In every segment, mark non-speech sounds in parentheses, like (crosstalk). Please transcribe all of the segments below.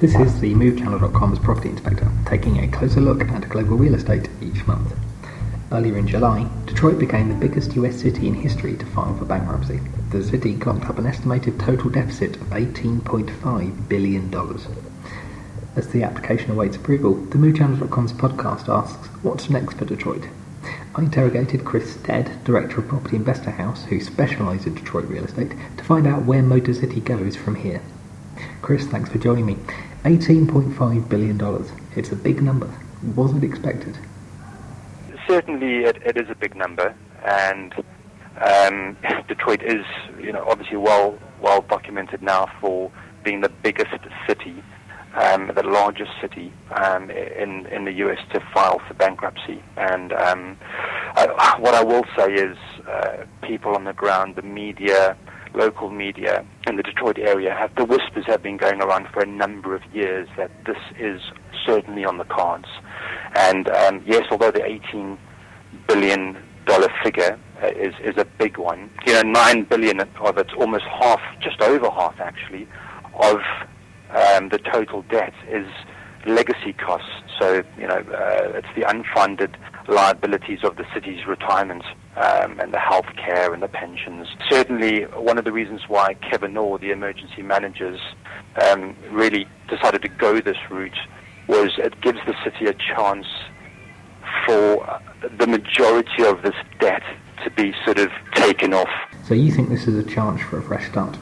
This is the MoveChannel.com's Property Inspector, taking a closer look at global real estate each month. Earlier in July, Detroit became the biggest US city in history to file for bankruptcy. The city clocked up an estimated total deficit of $18.5 billion. As the application awaits approval, the MoveChannel.com's podcast asks, What's next for Detroit? I interrogated Chris Stead, Director of Property Investor House, who specialises in Detroit real estate, to find out where Motor City goes from here. Chris, thanks for joining me. $18.5 billion. It's a big number. Was it expected? Certainly, it, it is a big number, and um, (laughs) Detroit is, you know, obviously well well documented now for being the biggest city, um, the largest city um, in in the U.S. to file for bankruptcy. And um, I, what I will say is, uh, people on the ground, the media, local media in the Detroit area have the whispers have been going around for a number of years that this is certainly on the cards. And um, yes, although the 18 billion dollar figure uh, is is a big one, you know, nine billion of it, almost half, just over half actually, of um, the total debt is legacy costs. So you know, uh, it's the unfunded liabilities of the city's retirement um, and the health care and the pensions. Certainly, one of the reasons why Kevin Orr, the emergency managers, um, really decided to go this route was it gives the city a chance for the majority of this debt to be sort of taken off. So you think this is a chance for a fresh start?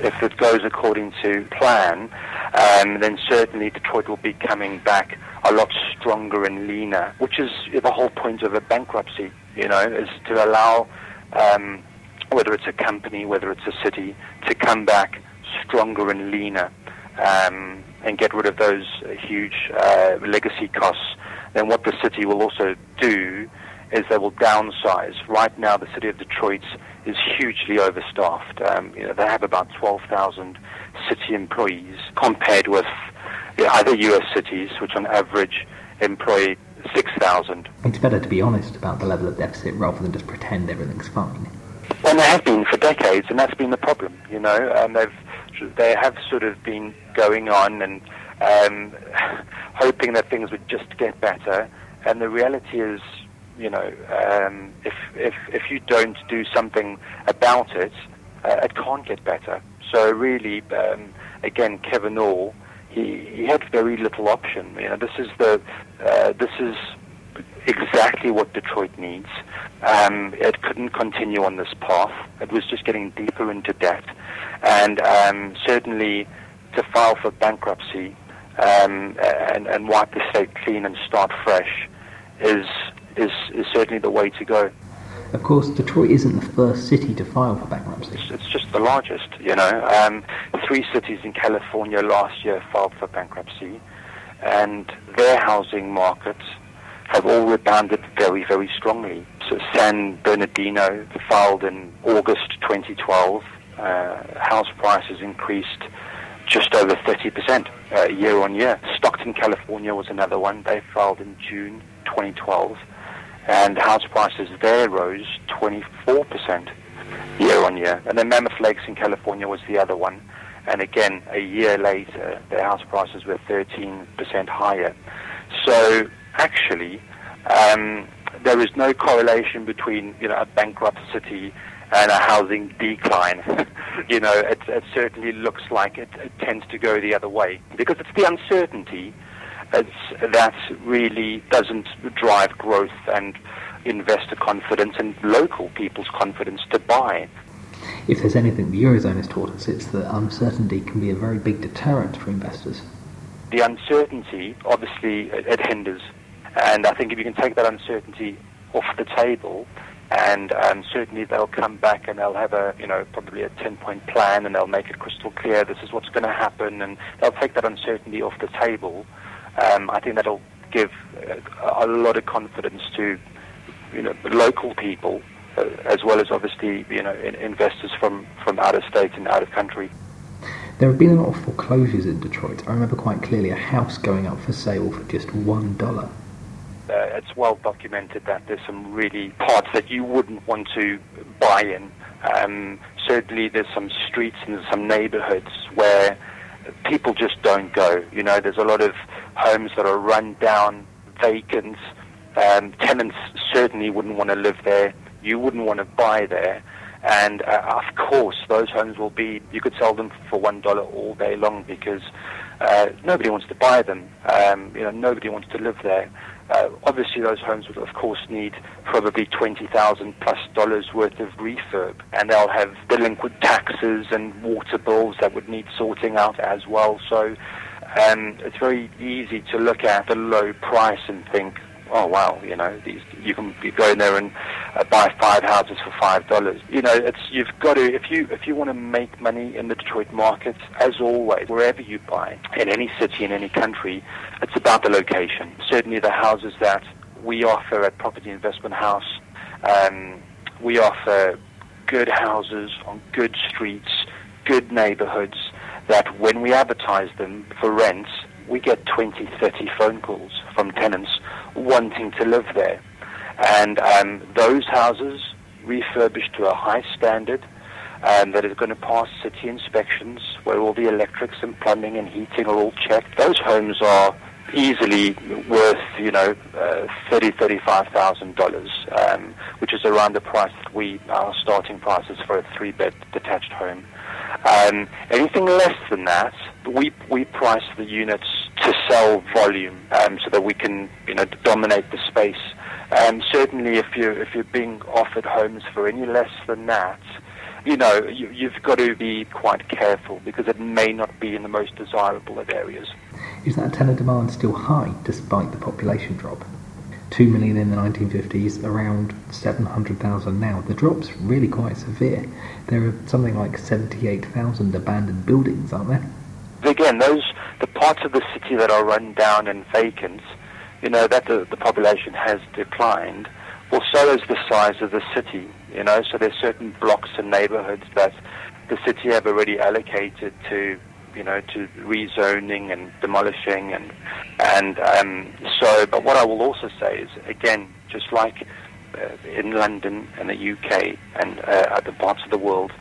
If it goes according to plan, um, then certainly Detroit will be coming back a lot stronger and leaner, which is the whole point of a bankruptcy, you know, is to allow, um, whether it's a company, whether it's a city, to come back stronger and leaner um, and get rid of those huge uh, legacy costs. Then what the city will also do is they will downsize. Right now, the city of Detroit is hugely overstaffed. Um, you know, they have about 12,000 city employees compared with the other U.S. cities, which on average employ 6,000. It's better to be honest about the level of deficit rather than just pretend everything's fine. Well, they have been for decades, and that's been the problem. You know, um, they've they have sort of been going on and um, (laughs) hoping that things would just get better, and the reality is, you know, um, if if if you don't do something about it, uh, it can't get better. So really, um, again, Kevin Orr, he he had very little option. You know, this is the uh, this is exactly what Detroit needs. Um, it couldn't continue on this path. It was just getting deeper into debt, and um, certainly to file for bankruptcy um, and, and wipe the slate clean and start fresh is, is is certainly the way to go. Of course, Detroit isn't the first city to file for bankruptcy. It's, just the largest, you know. Um, three cities in California last year filed for bankruptcy, and their housing markets have all rebounded very, very strongly. So San Bernardino filed in August 2012. Uh, house prices increased just over 30% uh, year on year. Stockton, California was another one. They filed in June 2012 and house prices there rose 24% year on year. And then Mammoth Lakes in California was the other one. And again, a year later, their house prices were 13% higher. So actually, um, there is no correlation between you know a bankrupt city and a housing decline. (laughs) you know, it, it certainly looks like it, it tends to go the other way because it's the uncertainty that really doesn't drive growth and investor confidence and local people's confidence to buy. If there's anything the Eurozone has taught us, it's that uncertainty can be a very big deterrent for investors. The uncertainty, obviously, it, hinders. And I think if you can take that uncertainty off the table, and um, certainly they'll come back and they'll have a, you know, probably a 10-point plan and they'll make it crystal clear this is what's going to happen and they'll take that uncertainty off the table um, I think that'll give a lot of confidence to you know local people uh, as well as obviously you know in, investors from, from out of state and out of country. There have been a lot of foreclosures in Detroit. I remember quite clearly a house going up for sale for just one dollar. Uh, it's well documented that there's some really parts that you wouldn't want to buy in. Um, certainly, there's some streets and some neighborhoods where people just don't go. You know, there's a lot of homes that are run down, vacant. Um, tenants certainly wouldn't want to live there. You wouldn't want to buy there. And uh, of course, those homes will be, you could sell them for $1 all day long because uh, nobody wants to buy them. Um, you know, nobody wants to live there. Uh, obviously, those homes would, of course, need probably twenty thousand plus dollars worth of refurb, and they'll have delinquent taxes and water bills that would need sorting out as well. So, um, it's very easy to look at the low price and think, oh wow, you know, these you can go in there and uh, buy five houses for five dollars. You know, it's you've got to if you if you want to make money in the Detroit market, as always, wherever you buy in any city in any country, it's about the location. Certainly, the houses that we offer at Property Investment House, um, we offer good houses on good streets, good neighborhoods. That when we advertise them for rent, we get 20, 30 phone calls from tenants wanting to live there. And um, those houses refurbished to a high standard um, that is going to pass city inspections where all the electrics and plumbing and heating are all checked. Those homes are easily worth, you know, uh, thirty, thirty-five thousand dollars, um, which is around the price that we our starting prices for a three-bed detached home. Um, anything less than that, we we price the units to sell volume, um, so that we can you know dominate the space. And certainly, if you if you're being offered homes for any less than that, you know you, you've got to be quite careful because it may not be in the most desirable of areas. Is that tenant demand still high despite the population drop? 2 million in the 1950s, around 700,000 now. The drop's really quite severe. There are something like 78,000 abandoned buildings, aren't there? Again, those the parts of the city that are run down and vacant, you know, that the, the population has declined. Well, so is the size of the city, you know, so there's certain blocks and neighborhoods that the city have already allocated to you know, to rezoning and demolishing and and um, so. But what I will also say is, again, just like uh, in London and the UK and uh, other parts of the world,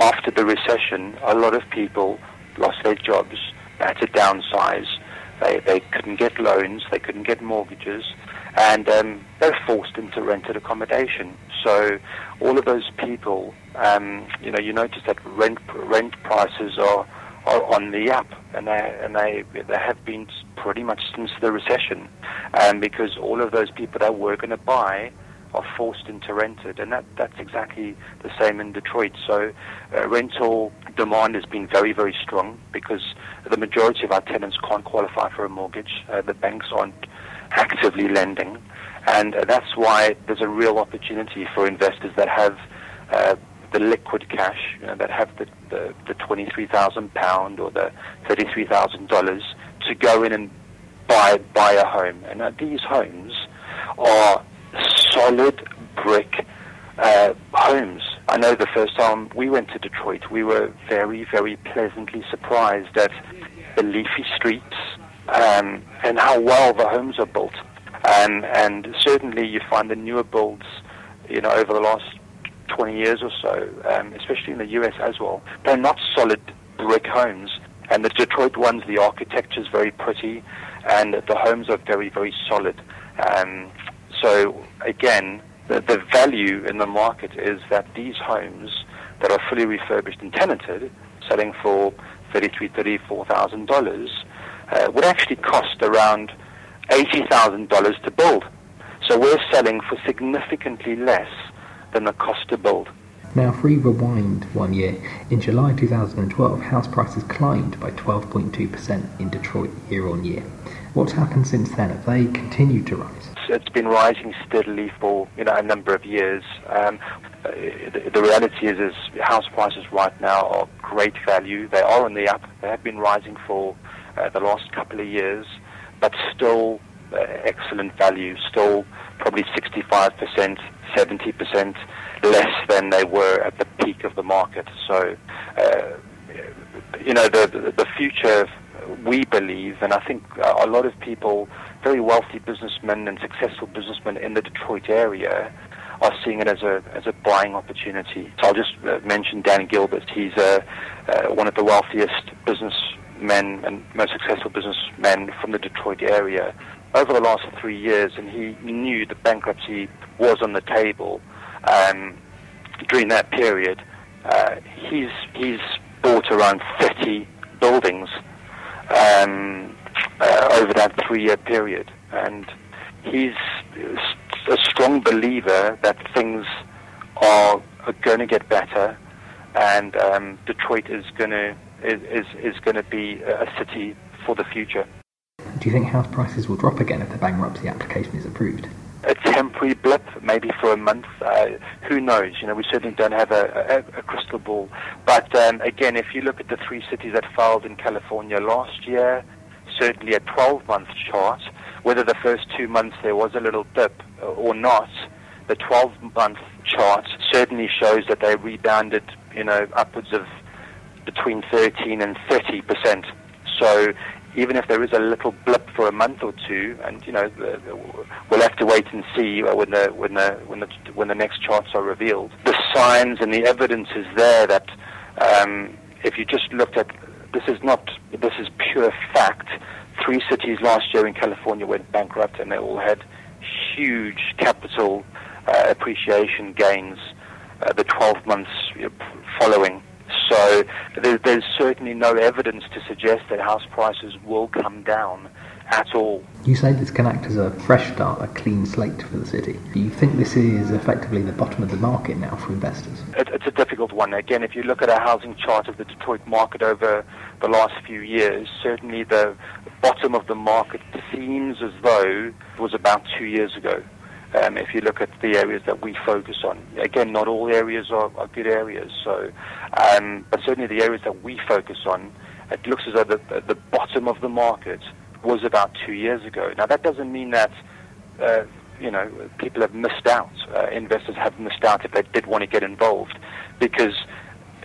after the recession, a lot of people lost their jobs, had to downsize. They they couldn't get loans, they couldn't get mortgages, and um, they're forced into rented accommodation. So all of those people, um, you know, you notice that rent rent prices are on the up, and they and they they have been pretty much since the recession, um, because all of those people that were going to buy are forced into rented, and that that's exactly the same in Detroit. So uh, rental demand has been very very strong because the majority of our tenants can't qualify for a mortgage. Uh, the banks aren't actively lending, and uh, that's why there's a real opportunity for investors that have uh, the liquid cash you know, that have the, the, the £23,000 or the $33,000 to go in and buy, buy a home. And uh, these homes are solid brick uh, homes. I know the first time we went to Detroit, we were very, very pleasantly surprised at the leafy streets um, and how well the homes are built. Um, and certainly you find the newer builds, you know, over the last 20 years or so, um, especially in the US as well. They're not solid brick homes. And the Detroit ones, the architecture is very pretty, and the homes are very, very solid. Um, so again, the, the value in the market is that these homes that are fully refurbished and tenanted, selling for thirty-three, thirty-four thousand dollars, uh, would actually cost around eighty thousand dollars to build. So we're selling for significantly less than the cost to build. Now, if we rewind one year, in July 2012, house prices climbed by 12.2% in Detroit year on year. What's happened since then? Have they continued to rise? It's been rising steadily for you know a number of years. Um, the, the, reality is, is house prices right now are great value. They are on the up. They have been rising for uh, the last couple of years, but still excellent value. Still probably 65%, 70% less than they were at the peak of the market. So, uh, you know, the, the future, we believe, and I think a lot of people, very wealthy businessmen and successful businessmen in the Detroit area, are seeing it as a as a buying opportunity. So I'll just uh, mention Dan Gilbert. He's uh, uh, one of the wealthiest businessmen and most successful businessmen from the Detroit area over the last three years, and he knew that bankruptcy was on the table um, during that period. Uh, he's he's bought around 30 buildings um, uh, over that three-year period, and he's a strong believer that things are, are going to get better, and um, Detroit is going to is is going to be a city for the future. Do you think house prices will drop again if the bankruptcy application is approved? A temporary blip, maybe for a month. Uh, who knows? You know, we certainly don't have a, a, a crystal ball. But um, again, if you look at the three cities that filed in California last year, certainly a 12-month chart. Whether the first two months there was a little dip or not, the 12-month chart certainly shows that they rebounded, you know, upwards of between 13 and 30 percent. So even if there is a little blip for a month or two, and you know, we'll have to wait and see when the when the when the when the next charts are revealed. The signs and the evidence is there that um, if you just looked at this is not this is pure fact. Three cities last year in California went bankrupt, and they all had huge capital uh, appreciation gains uh, the 12 months following. So there, there's certainly no evidence to suggest that house prices will come down at all. You say this can act as a fresh start, a clean slate for the city. Do you think this is effectively the bottom of the market now for investors? It, it's a difficult one. Again, if you look at a housing chart of the Detroit market over the last few years, certainly the bottom of the market seems as though it was about two years ago um, if you look at the areas that we focus on. Again, not all areas are, are good areas, so um, but certainly the areas that we focus on, it looks as though the, the bottom of the market was about two years ago. Now that doesn't mean that uh, you know people have missed out. Uh, investors have missed out if they did want to get involved, because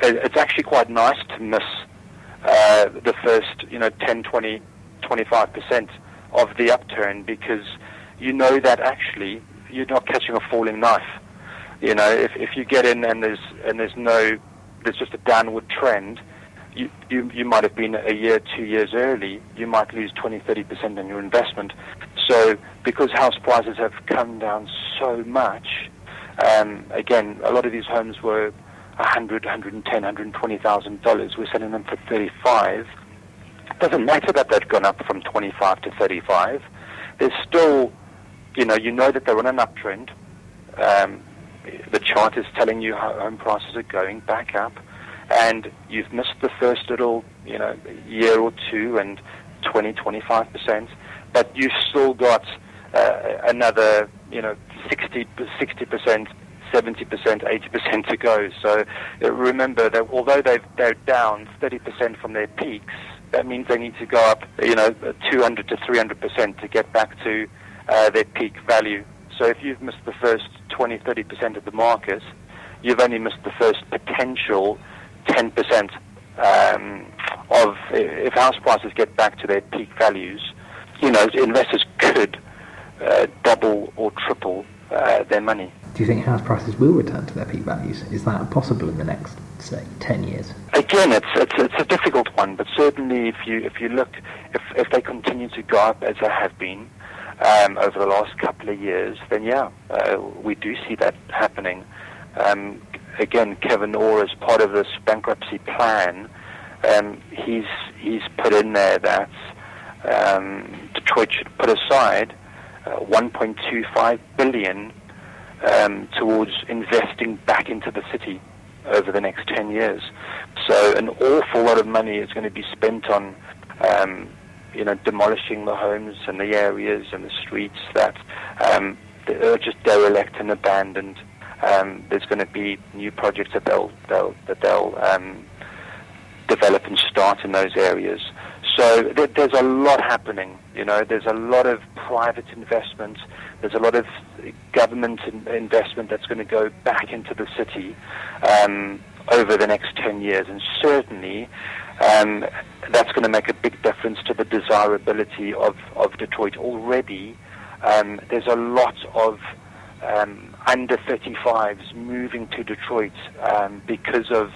it's actually quite nice to miss uh, the first you know 10, 20, 25 percent of the upturn because you know that actually you're not catching a falling knife. You know, if if you get in and there's and there's no there's just a downward trend, you, you, you might have been a year, two years early, you might lose 20, 30% on your investment. So because house prices have come down so much, um, again, a lot of these homes were 100, 110, 120,000 dollars. We're selling them for 35. It doesn't matter that they've gone up from 25 to 35. There's still you know, you know that they're on an uptrend. Um, the chart is telling you how home prices are going back up, and you've missed the first little, you know, year or two and 20, 25 percent, but you've still got uh, another, you know, 60 percent 70%, 80% to go. So uh, remember that although they've, they're down 30% from their peaks, that means they need to go up, you know, 200 to 300% to get back to uh, their peak value. So if you've missed the first 20, 30% of the market, you've only missed the first potential 10% um, of if house prices get back to their peak values. You know, investors could uh, double or triple uh, their money. Do you think house prices will return to their peak values? Is that possible in the next, say, 10 years? Again, it's, it's, it's a difficult one, but certainly if you, if you look, if, if they continue to go up as they have been, um, over the last couple of years, then yeah, uh, we do see that happening. Um, again, Kevin Orr, as part of this bankruptcy plan, um, he's he's put in there that um, Detroit should put aside uh, 1.25 billion um, towards investing back into the city over the next 10 years. So an awful lot of money is going to be spent on um, you know, demolishing the homes and the areas and the streets that um, are just derelict and abandoned. Um, there's going to be new projects that they'll, they'll that they'll um, develop and start in those areas. So there, there's a lot happening. You know, there's a lot of private investment. There's a lot of government in, investment that's going to go back into the city um, over the next 10 years, and certainly um, that's going to make a big difference to the desirability of, of Detroit. Already, um, there's a lot of um, under 35s moving to Detroit um, because of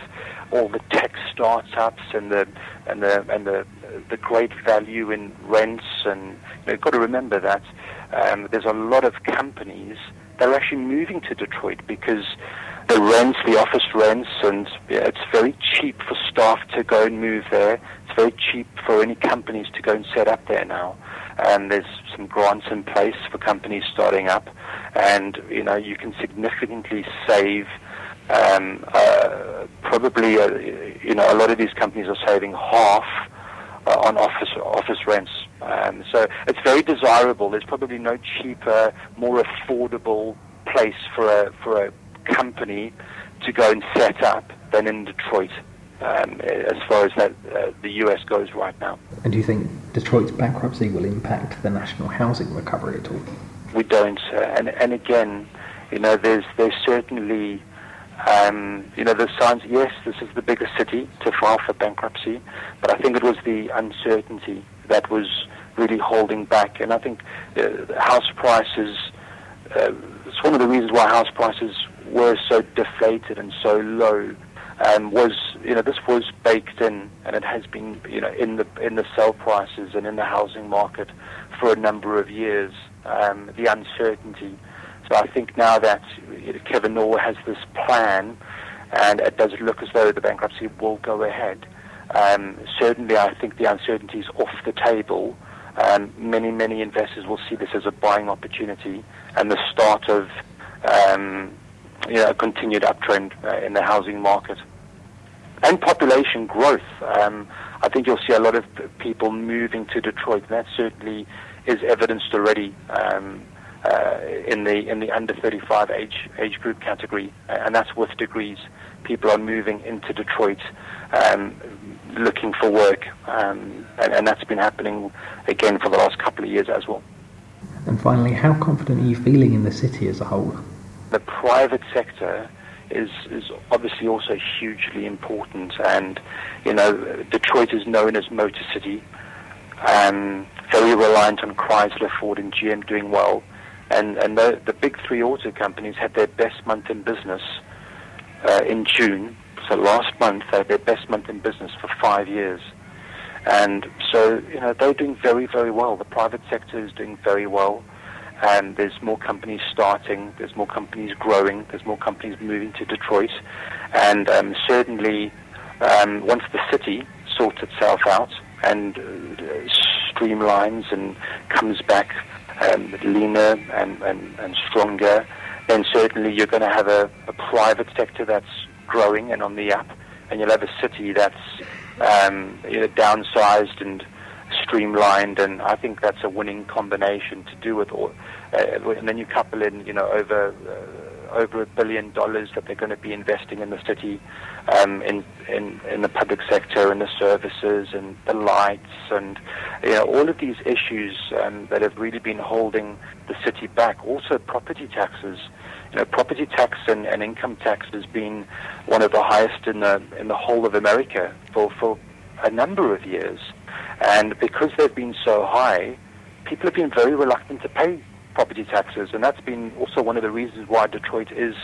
all the tech startups and the and the and the the great value in rents and you've got to remember that um, there's a lot of companies that are actually moving to Detroit because the rents, the office rents, and yeah, it's very cheap for staff to go and move there. It's very cheap for any companies to go and set up there now. And there's some grants in place for companies starting up, and you know you can significantly save. Um, uh, probably, uh, you know, a lot of these companies are saving half uh, on office office rents. Um, so it's very desirable. There's probably no cheaper, more affordable place for a for a company to go and set up than in Detroit. Um, as far as that, uh, the US goes right now. And do you think Detroit's bankruptcy will impact the national housing recovery at all? We don't, uh, and and again, you know, there's there's certainly um, you know, the signs, yes, this is the biggest city to file for bankruptcy, but I think it was the uncertainty that was really holding back. And I think uh, house prices, uh, it's one of the reasons why house prices were so deflated and so low. Um, was you know this was baked in and it has been you know in the in the sale prices and in the housing market for a number of years. Um, the uncertainty so I think now that Kevin Orr has this plan, and it does look as though the bankruptcy will go ahead, um, certainly I think the uncertainty is off the table. Um, many, many investors will see this as a buying opportunity and the start of um, you know, a continued uptrend uh, in the housing market. And population growth. Um, I think you'll see a lot of people moving to Detroit, and that certainly is evidenced already. Um, uh, in the in the under 35 age age group category, and that's with degrees. People are moving into Detroit, um, looking for work, um, and, and that's been happening again for the last couple of years as well. And finally, how confident are you feeling in the city as a whole? The private sector is is obviously also hugely important, and you know Detroit is known as Motor City. Um, very reliant on Chrysler, Ford, and GM doing well and and the, the big three auto companies had their best month in business uh, in June. So last month they had their best month in business for five years, and so you know they're doing very very well. The private sector is doing very well, and there's more companies starting. There's more companies growing. There's more companies moving to Detroit, and um, certainly um, once the city sorts itself out and uh, streamlines and comes back um, leaner and, and, and stronger, then certainly you're going to have a, a private sector that's growing and on the up, and you'll have a city that's um, you know, downsized and streamlined, and I think that's a winning combination to do with all. Uh, and then you couple in, you know, over uh, over a billion dollars that they're going to be investing in the city, um, in, in in the public sector and the services and the lights and you know all of these issues um, that have really been holding the city back. Also, property taxes. You know, property tax and, and income tax has been one of the highest in the in the whole of America for for a number of years. And because they've been so high, people have been very reluctant to pay property taxes, and that's been also one of the reasons why Detroit is,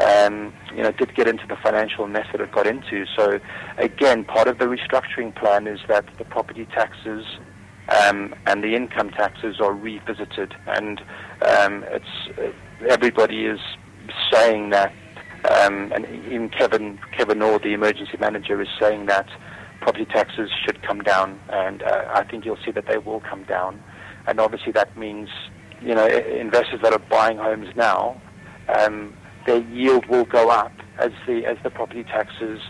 um, you know, did get into the financial mess that it got into. So, again, part of the restructuring plan is that the property taxes um, and the income taxes are revisited, and um, it's everybody is saying that, um, and even Kevin Kevin Orr, the emergency manager, is saying that property taxes should come down, and uh, I think you'll see that they will come down. And obviously, that means you know investors that are buying homes now, um, their yield will go up as the as the property taxes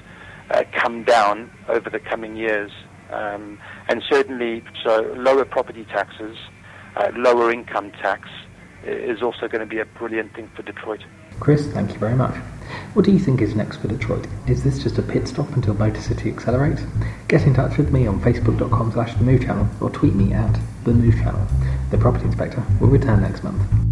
uh, come down over the coming years. Um, and certainly, so lower property taxes, uh, lower income tax is also going to be a brilliant thing for Detroit. Chris, thank you very much. What do you think is next for Detroit? Is this just a pit stop until Motor City accelerates? Get in touch with me on facebook.com slash the move channel or tweet me at the move channel. The property inspector will return next month.